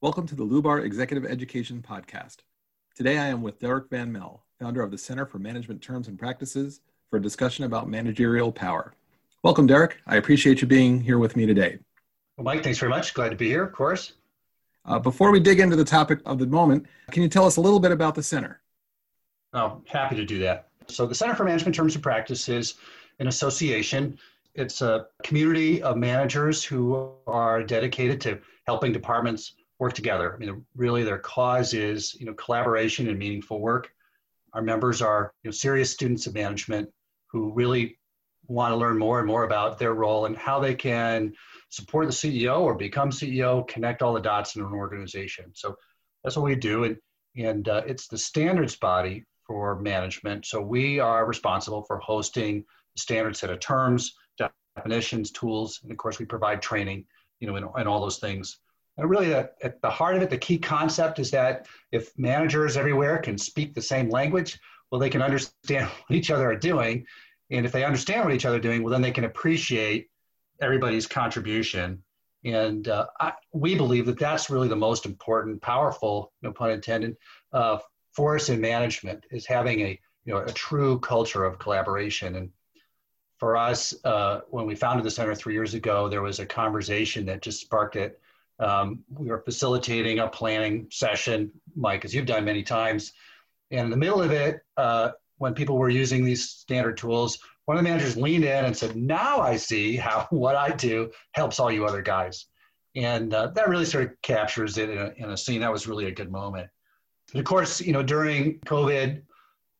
Welcome to the Lubar Executive Education Podcast. Today I am with Derek Van Mel, founder of the Center for Management Terms and Practices, for a discussion about managerial power. Welcome, Derek. I appreciate you being here with me today. Well, Mike, thanks very much. Glad to be here, of course. Uh, before we dig into the topic of the moment, can you tell us a little bit about the center? Oh, happy to do that. So, the Center for Management Terms and Practices, is an association, it's a community of managers who are dedicated to helping departments work together. I mean, really, their cause is you know collaboration and meaningful work. Our members are you know serious students of management who really want to learn more and more about their role and how they can support the CEO or become CEO, connect all the dots in an organization. So that's what we do, and and uh, it's the standards body for management. So we are responsible for hosting the standard set of terms, definitions, tools, and of course we provide training, you know, and, and all those things and really, at, at the heart of it, the key concept is that if managers everywhere can speak the same language, well, they can understand what each other are doing. And if they understand what each other are doing, well, then they can appreciate everybody's contribution. And uh, I, we believe that that's really the most important, powerful, no pun intended, uh, force in management is having a you know a true culture of collaboration. And for us, uh, when we founded the center three years ago, there was a conversation that just sparked it um, we were facilitating a planning session, Mike, as you've done many times. And in the middle of it, uh, when people were using these standard tools, one of the managers leaned in and said, Now I see how what I do helps all you other guys. And uh, that really sort of captures it in a, in a scene. That was really a good moment. Of course, you know, during COVID,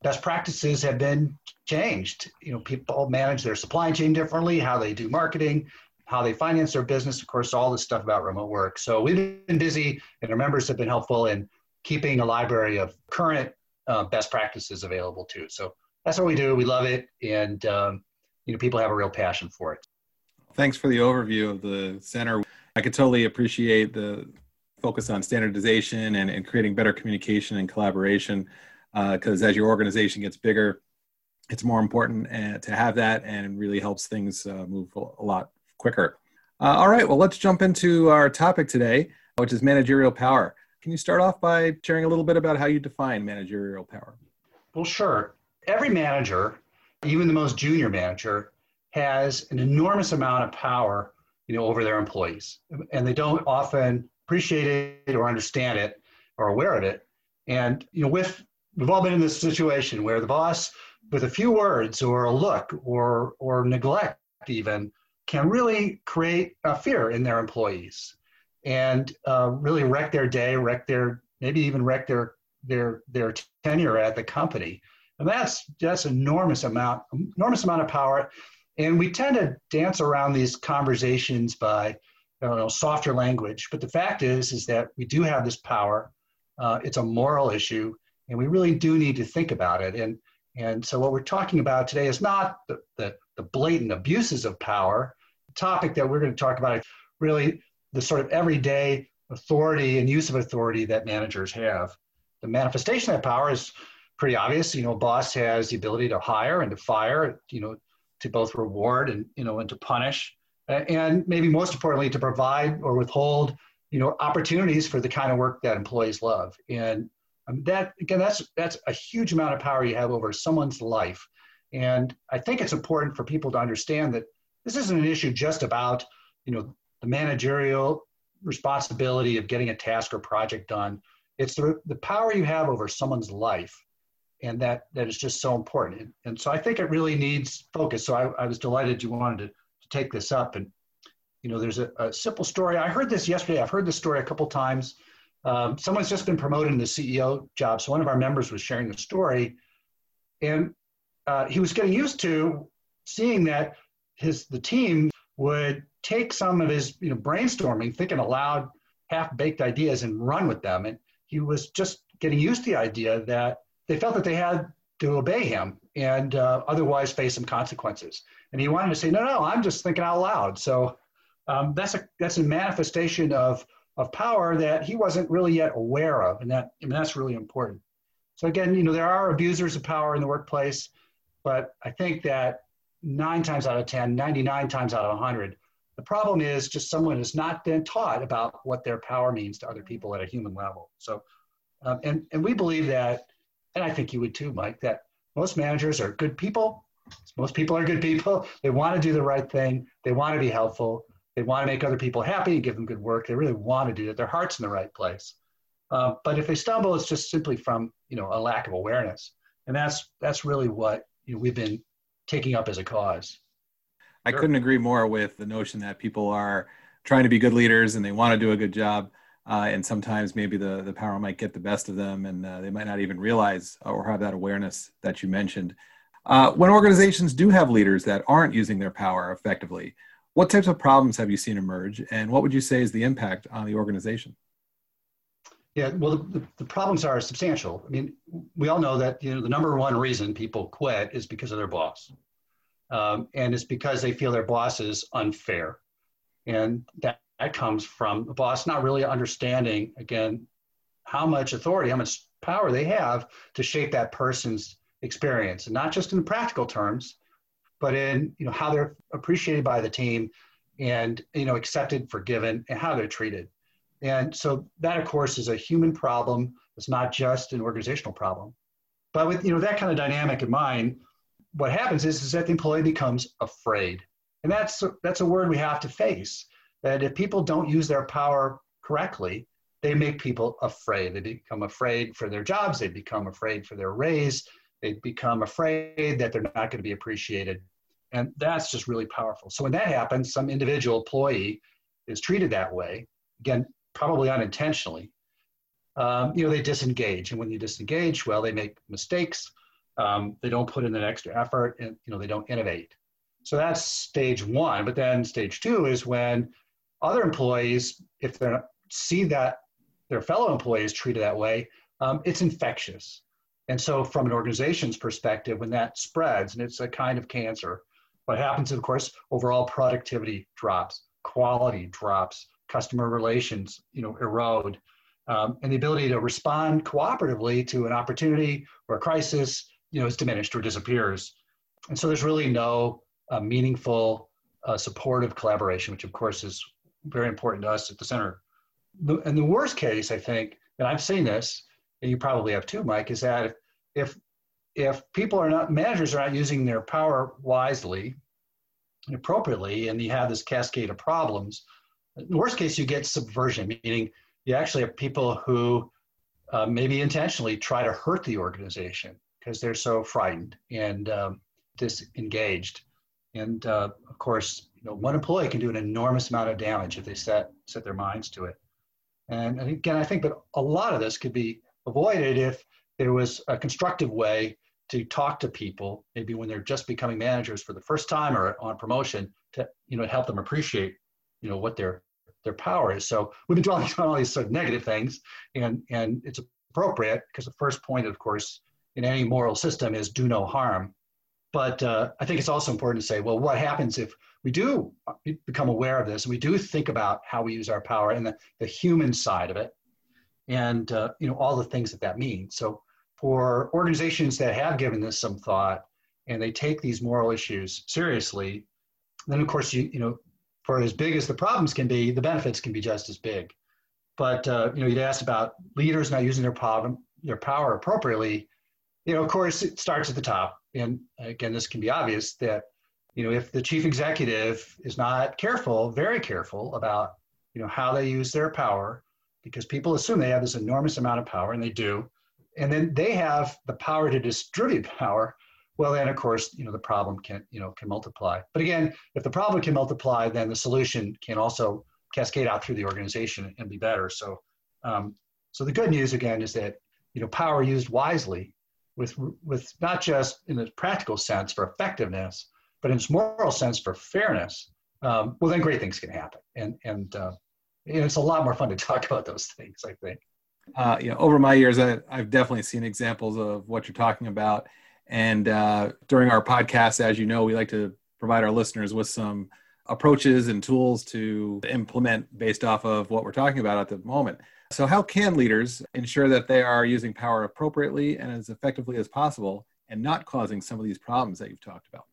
best practices have been changed. You know, people manage their supply chain differently, how they do marketing, how they finance their business, of course, all this stuff about remote work. So we've been busy, and our members have been helpful in keeping a library of current uh, best practices available too. So that's what we do. We love it, and um, you know, people have a real passion for it. Thanks for the overview of the center. I could totally appreciate the focus on standardization and, and creating better communication and collaboration because uh, as your organization gets bigger, it's more important uh, to have that and really helps things uh, move a lot quicker. Uh, all right, well, let's jump into our topic today, which is managerial power. Can you start off by sharing a little bit about how you define managerial power? Well, sure. Every manager, even the most junior manager, has an enormous amount of power, you know, over their employees, and they don't often appreciate it or understand it or aware of it. And you know, with we've all been in this situation where the boss, with a few words or a look or or neglect even can really create a fear in their employees and uh, really wreck their day, wreck their maybe even wreck their their their tenure at the company. And that's that's enormous amount enormous amount of power. And we tend to dance around these conversations by I don't know softer language. But the fact is is that we do have this power. Uh, it's a moral issue, and we really do need to think about it. And and so what we're talking about today is not the, the, the blatant abuses of power, topic that we're going to talk about is really the sort of everyday authority and use of authority that managers have. The manifestation of that power is pretty obvious. You know, a boss has the ability to hire and to fire, you know, to both reward and, you know, and to punish. And maybe most importantly, to provide or withhold, you know, opportunities for the kind of work that employees love. And um, that, again, that's, that's a huge amount of power you have over someone's life. And I think it's important for people to understand that this isn't an issue just about you know the managerial responsibility of getting a task or project done. It's the, the power you have over someone's life and that that is just so important. And, and so i think it really needs focus. So i, I was delighted you wanted to, to take this up. And you know there's a, a, simple story. I heard this yesterday. I've heard this story a couple times. Um, someone's just been promoted in the ceo job. So one of our members was sharing the story and uh, he was getting used to seeing that his the team would take some of his you know brainstorming, thinking aloud, half baked ideas, and run with them. And he was just getting used to the idea that they felt that they had to obey him and uh, otherwise face some consequences. And he wanted to say, no, no, I'm just thinking out loud. So um, that's a that's a manifestation of of power that he wasn't really yet aware of, and that I mean, that's really important. So again, you know, there are abusers of power in the workplace, but I think that nine times out of 10, 99 times out of 100, The problem is just someone has not been taught about what their power means to other people at a human level. So, um, and, and we believe that, and I think you would too, Mike, that most managers are good people. Most people are good people. They want to do the right thing. They want to be helpful. They want to make other people happy and give them good work. They really want to do that. Their heart's in the right place. Uh, but if they stumble, it's just simply from you know a lack of awareness, and that's that's really what you know, we've been taking up as a cause. I couldn't agree more with the notion that people are trying to be good leaders and they want to do a good job. Uh, and sometimes maybe the, the power might get the best of them and uh, they might not even realize or have that awareness that you mentioned. Uh, when organizations do have leaders that aren't using their power effectively, what types of problems have you seen emerge and what would you say is the impact on the organization? Yeah, well, the, the, problems are substantial. I mean, we all know that you know the number one reason people quit is because of their boss, um, and it's because they feel their boss is unfair, and that, that comes from the boss not really understanding again how much authority, how much power they have to shape that person's experience, and not just in practical terms, but in you know how they're appreciated by the team, and you know accepted, forgiven, and how they're treated. And so that, of course, is a human problem. It's not just an organizational problem. But with you know that kind of dynamic in mind, what happens is, is that the employee becomes afraid. And that's that's a word we have to face. That if people don't use their power correctly, they make people afraid. They become afraid for their jobs. They become afraid for their raise. They become afraid that they're not going to be appreciated. And that's just really powerful. So when that happens, some individual employee is treated that way. Again, probably unintentionally, um, you know, they disengage. And when you disengage, well, they make mistakes. Um, they don't put in an extra effort and, you know, they don't innovate. So that's stage one. But then stage two is when other employees, if they see that their fellow employees treated that way, um, it's infectious. And so, from an organization's perspective, when that spreads, and it's a kind of cancer, what happens, of course, overall productivity drops, quality drops, customer relations, you know, erode, um, and the ability to respond cooperatively to an opportunity or a crisis, you know, is diminished or disappears. And so there's really no uh, meaningful uh, supportive collaboration, which of course is very important to us at the center. The, and the worst case, I think, and I've seen this, and you probably have too, Mike, is that if if, if people are not managers are not using their power wisely and appropriately, and you have this cascade of problems, in the worst case, you get subversion, meaning you actually have people who uh, maybe intentionally try to hurt the organization because they're so frightened and um, disengaged. And uh, of course, you know, one employee can do an enormous amount of damage if they set set their minds to it. And, again, I think that a lot of this could be avoided if there was a constructive way to talk to people, maybe when they're just becoming managers for the first time or on promotion, to you know help them appreciate you know what their their power is. So we've been dwelling on all these sort of negative things, and and it's appropriate because the first point, of course, in any moral system is do no harm. But uh, I think it's also important to say, well, what happens if we do become aware of this and we do think about how we use our power and the, the human side of it, and uh, you know all the things that that means. So for organizations that have given this some thought and they take these moral issues seriously, then of course you you know for as big as the problems can be, the benefits can be just as big. But uh, you know, you'd asked about leaders not using their power, their power appropriately. You know, of course, it starts at the top, and again, this can be obvious that you know if the chief executive is not careful, very careful about you know how they use their power, because people assume they have this enormous amount of power, and they do, and then they have the power to distribute power well then of course you know the problem can you know can multiply. But again if the problem can multiply then the solution can also cascade out through the organization and be better. So um, so the good news again is that you know power used wisely with with not just in the practical sense for effectiveness but in its moral sense for fairness um, well then great things can happen. And and uh, you know, it's a lot more fun to talk about those things i think. Uh, you know over my years I, i've definitely seen examples of what you're talking about and uh, during our podcast, as you know, we like to provide our listeners with some approaches and tools to implement based off of what we're talking about at the moment. So, how can leaders ensure that they are using power appropriately and as effectively as possible and not causing some of these problems that you've talked about?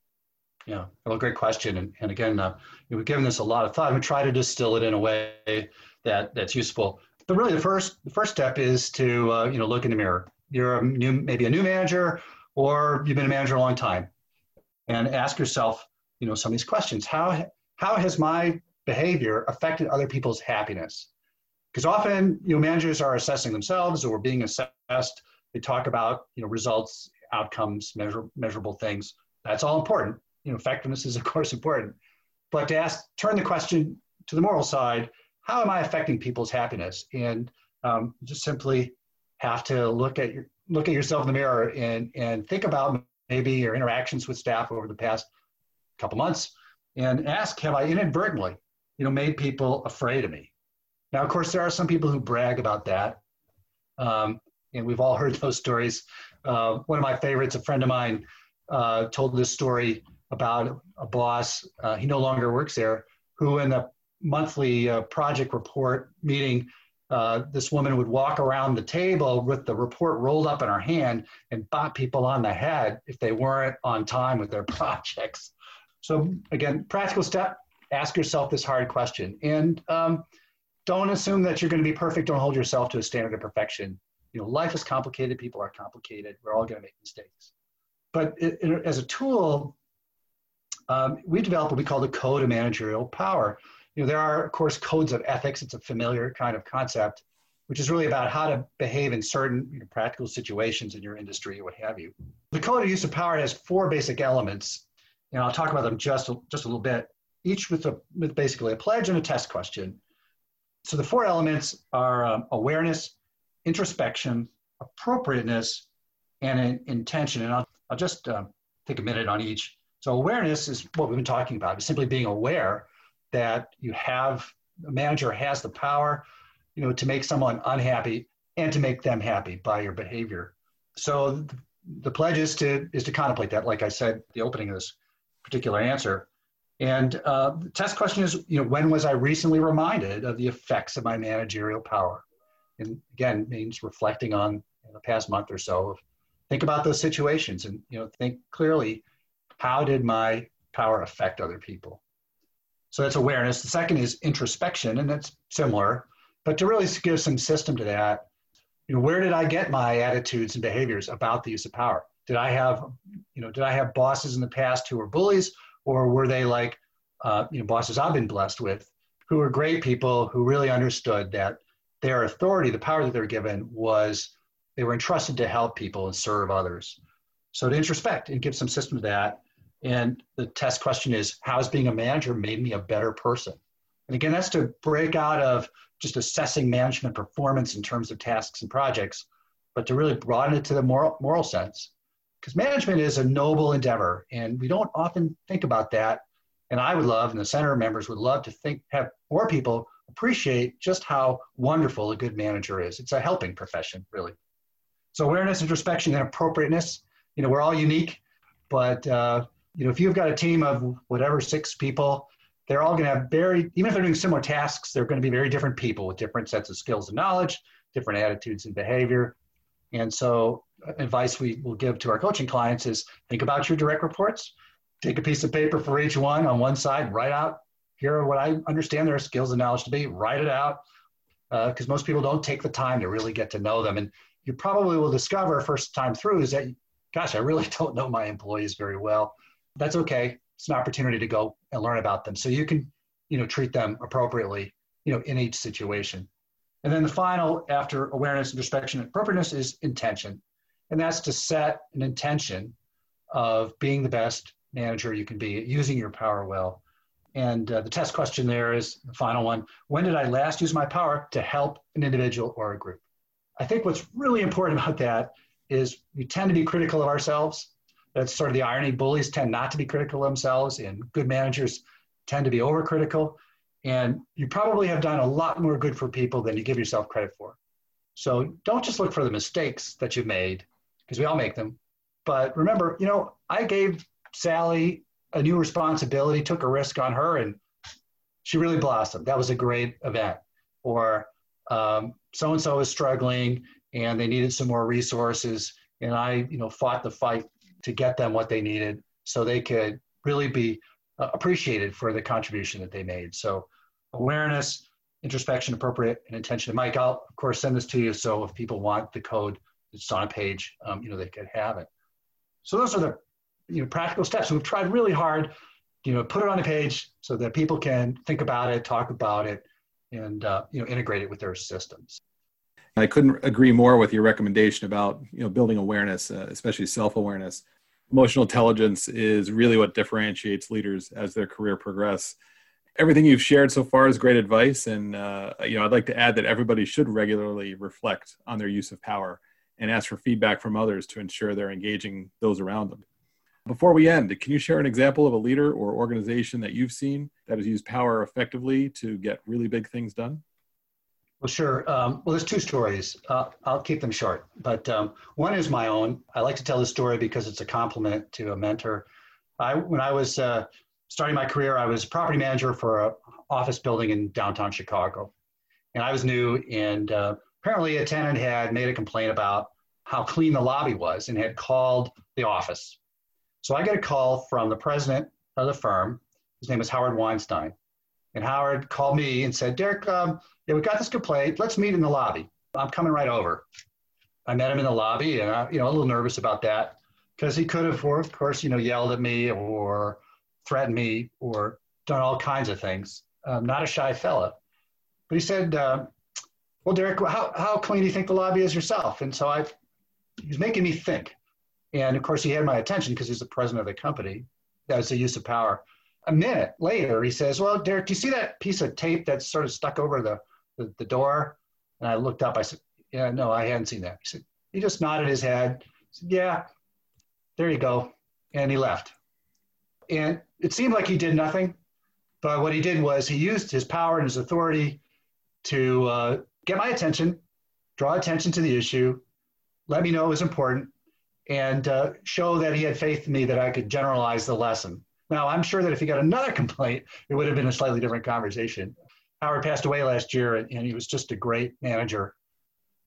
Yeah, well, great question. And, and again, uh, we've given this a lot of thought and try to distill it in a way that, that's useful. But really, the first the first step is to uh, you know look in the mirror. You're a new, maybe a new manager, or you've been a manager a long time, and ask yourself, you know, some of these questions. How how has my behavior affected other people's happiness? Because often, you know, managers are assessing themselves or being assessed. They talk about you know results, outcomes, measure, measurable things. That's all important. You know, effectiveness is of course important, but to ask, turn the question to the moral side how am I affecting people's happiness? And um, just simply have to look at your, look at yourself in the mirror and and think about maybe your interactions with staff over the past couple months and ask have i inadvertently you know made people afraid of me? Now of course there are some people who brag about that um, and we've all heard those stories. Uh, one of my favorites a friend of mine uh, told this story about a boss uh, he no longer works there who in the monthly uh, project report meeting, uh, this woman would walk around the table with the report rolled up in her hand and bop people on the head if they weren't on time with their projects. So again, practical step: ask yourself this hard question, and um, don't assume that you're going to be perfect. Don't hold yourself to a standard of perfection. You know, life is complicated. People are complicated. We're all going to make mistakes. But it, it, as a tool, um, we developed what we call the code of managerial power you know, there are, of course, codes of ethics. It's a familiar kind of concept, which is really about how to behave in certain you know, practical situations in your industry or what have you. The code of use of power has four basic elements, and I'll talk about them just, just a little bit, each with, a, with basically a pledge and a test question. So the four elements are um, awareness, introspection, appropriateness, and an intention. And I'll, I'll just uh, take a minute on each. So awareness is what we've been talking about, is simply being aware that you have a manager has the power, you know, to make someone unhappy and to make them happy by your behavior. So the pledge is to is to contemplate that. Like I said, the opening of this particular answer. And uh, the test question is, you know, when was I recently reminded of the effects of my managerial power? And again, means reflecting on the past month or so. Of, think about those situations and you know think clearly, how did my power affect other people? So that's awareness. The second is introspection, and that's similar, but to really give some system to that, you know, where did I get my attitudes and behaviors about the use of power? Did I have, you know, did I have bosses in the past who were bullies, or were they like, uh, you know, bosses I've been blessed with, who were great people who really understood that their authority, the power that they were given, was they were entrusted to help people and serve others. So to introspect and give some system to that, and the test question is, how has being a manager made me a better person? And again, that's to break out of just assessing management performance in terms of tasks and projects, but to really broaden it to the moral, moral sense. Because management is a noble endeavor, and we don't often think about that. And I would love, and the center members would love to think, have more people appreciate just how wonderful a good manager is. It's a helping profession, really. So awareness, introspection, and appropriateness. You know, we're all unique, but uh, you know, if you've got a team of whatever six people, they're all going to have very, even if they're doing similar tasks, they're going to be very different people with different sets of skills and knowledge, different attitudes and behavior. And so, uh, advice we will give to our coaching clients is think about your direct reports, take a piece of paper for each one on one side, write out here are what I understand their skills and knowledge to be, write it out. Because uh, most people don't take the time to really get to know them. And you probably will discover first time through is that, gosh, I really don't know my employees very well that's okay. It's an opportunity to go and learn about them. So you can, you know, treat them appropriately, you know, in each situation. And then the final, after awareness, introspection, and appropriateness, is intention. And that's to set an intention of being the best manager you can be, using your power well. And uh, the test question there is the final one When did I last use my power to help an individual or a group? I think what's really important about that is we tend to be critical of ourselves that's sort of the irony. Bullies tend not to be critical themselves, and good managers tend to be overcritical. And you probably have done a lot more good for people than you give yourself credit for. So don't just look for the mistakes that you've made, because we all make them. But remember, you know, I gave Sally a new responsibility, took a risk on her, and she really blossomed. That was a great event. Or so and so is struggling and they needed some more resources, and I, you know, fought the fight to get them what they needed so they could really be uh, appreciated for the contribution that they made. So awareness, introspection, appropriate, and intention. Mike, I'll of course send this to you. So if people want the code, it's on a page, um, you know, they could have it. So those are the you know practical steps. We've tried really hard, you know, put it on a page so that people can think about it, talk about it, and uh, you know integrate it with their systems. I couldn't agree more with your recommendation about you know building awareness, uh, especially self-awareness. Emotional intelligence is really what differentiates leaders as their career progress. Everything you've shared so far is great advice, and uh, you know I'd like to add that everybody should regularly reflect on their use of power and ask for feedback from others to ensure they're engaging those around them. Before we end, can you share an example of a leader or organization that you've seen that has used power effectively to get really big things done? Well, sure. Um, well, there's two stories. Uh, I'll keep them short. But um, one is my own. I like to tell this story because it's a compliment to a mentor. I, when I was uh, starting my career, I was property manager for an office building in downtown Chicago. And I was new, and uh, apparently a tenant had made a complaint about how clean the lobby was and had called the office. So I get a call from the president of the firm. His name is Howard Weinstein. And Howard called me and said, Derek, um, yeah, we got this complaint. Let's meet in the lobby. I'm coming right over. I met him in the lobby, and I, you know, a little nervous about that because he could have, of course, you know, yelled at me or threatened me or done all kinds of things. Um, not a shy fella, but he said, uh, "Well, Derek, how how clean do you think the lobby is yourself?" And so I, he was making me think, and of course, he had my attention because he's the president of the company. That's the use of power a minute later, he says, Well, Derek, do you see that piece of tape that's sort of stuck over the, the, the, door? And I looked up. I said, Yeah, no, I hadn't seen that. He said, He just nodded his head. Said, yeah, there you go. And he left. And it seemed like he did nothing. But what he did was he used his power and his authority to uh, get my attention, draw attention to the issue, let me know it was important, and uh, show that he had faith in me that I could generalize the lesson. Now, I'm sure that if he got another complaint, it would have been a slightly different conversation. Howard passed away last year, and, and he was just a great manager.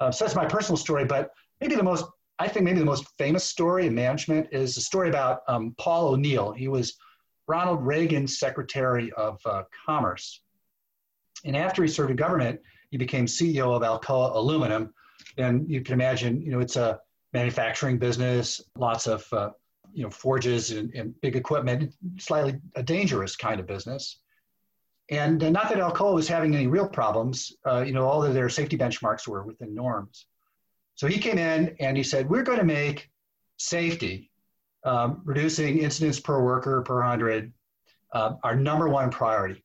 Uh, so that's my personal story, but maybe the most, I think maybe the most famous story in management is a story about um, Paul O'Neill. He was Ronald Reagan's Secretary of uh, Commerce. And after he served in government, he became CEO of Alcoa Aluminum. And you can imagine, you know, it's a manufacturing business, lots of uh, you know forges and, and, big equipment, slightly a dangerous kind of business. And uh, not that Alcoa was having any real problems. Uh, you know, all of their safety benchmarks were within norms. So he came in and he said, "We're going to make safety, um, reducing incidents per worker per hundred, uh, our number one priority."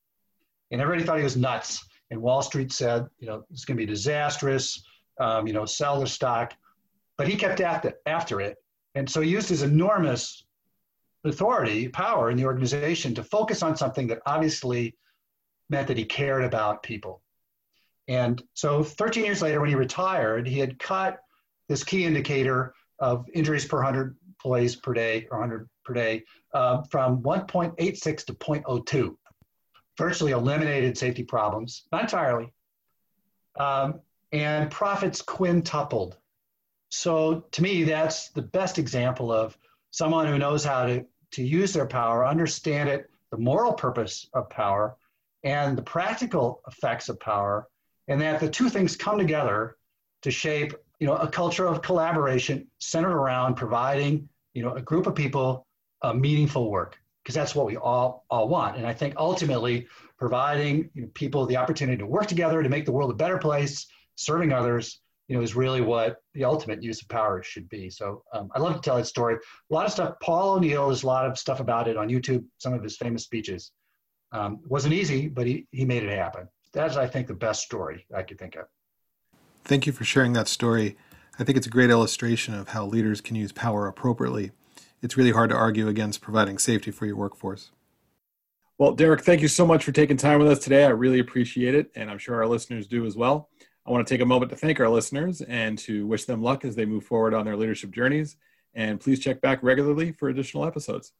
And everybody thought he was nuts. And Wall Street said, "You know, it's going to be disastrous. Um, you know, sell the stock." But he kept after, after it and so he used his enormous authority, power in the organization to focus on something that obviously meant that he cared about people. And so 13 years later, when he retired, he had cut this key indicator of injuries per 100 employees per day or 100 per day uh, from 1.86 to 0.02. Virtually eliminated safety problems, not entirely. Um, and profits quintupled so to me, that's the best example of someone who knows how to, to use their power, understand it, the moral purpose of power, and the practical effects of power, and that the two things come together to shape you know, a culture of collaboration centered around providing you know, a group of people a meaningful work because that's what we all, all want. And I think ultimately providing you know, people the opportunity to work together to make the world a better place, serving others, you know, is really what the ultimate use of power should be. So um, I love to tell that story. A lot of stuff. Paul O'Neill, there's a lot of stuff about it on YouTube. Some of his famous speeches. Um, wasn't easy, but he he made it happen. That's I think the best story I could think of. Thank you for sharing that story. I think it's a great illustration of how leaders can use power appropriately. It's really hard to argue against providing safety for your workforce. Well, Derek, thank you so much for taking time with us today. I really appreciate it, and I'm sure our listeners do as well. I want to take a moment to thank our listeners and to wish them luck as they move forward on their leadership journeys. And please check back regularly for additional episodes.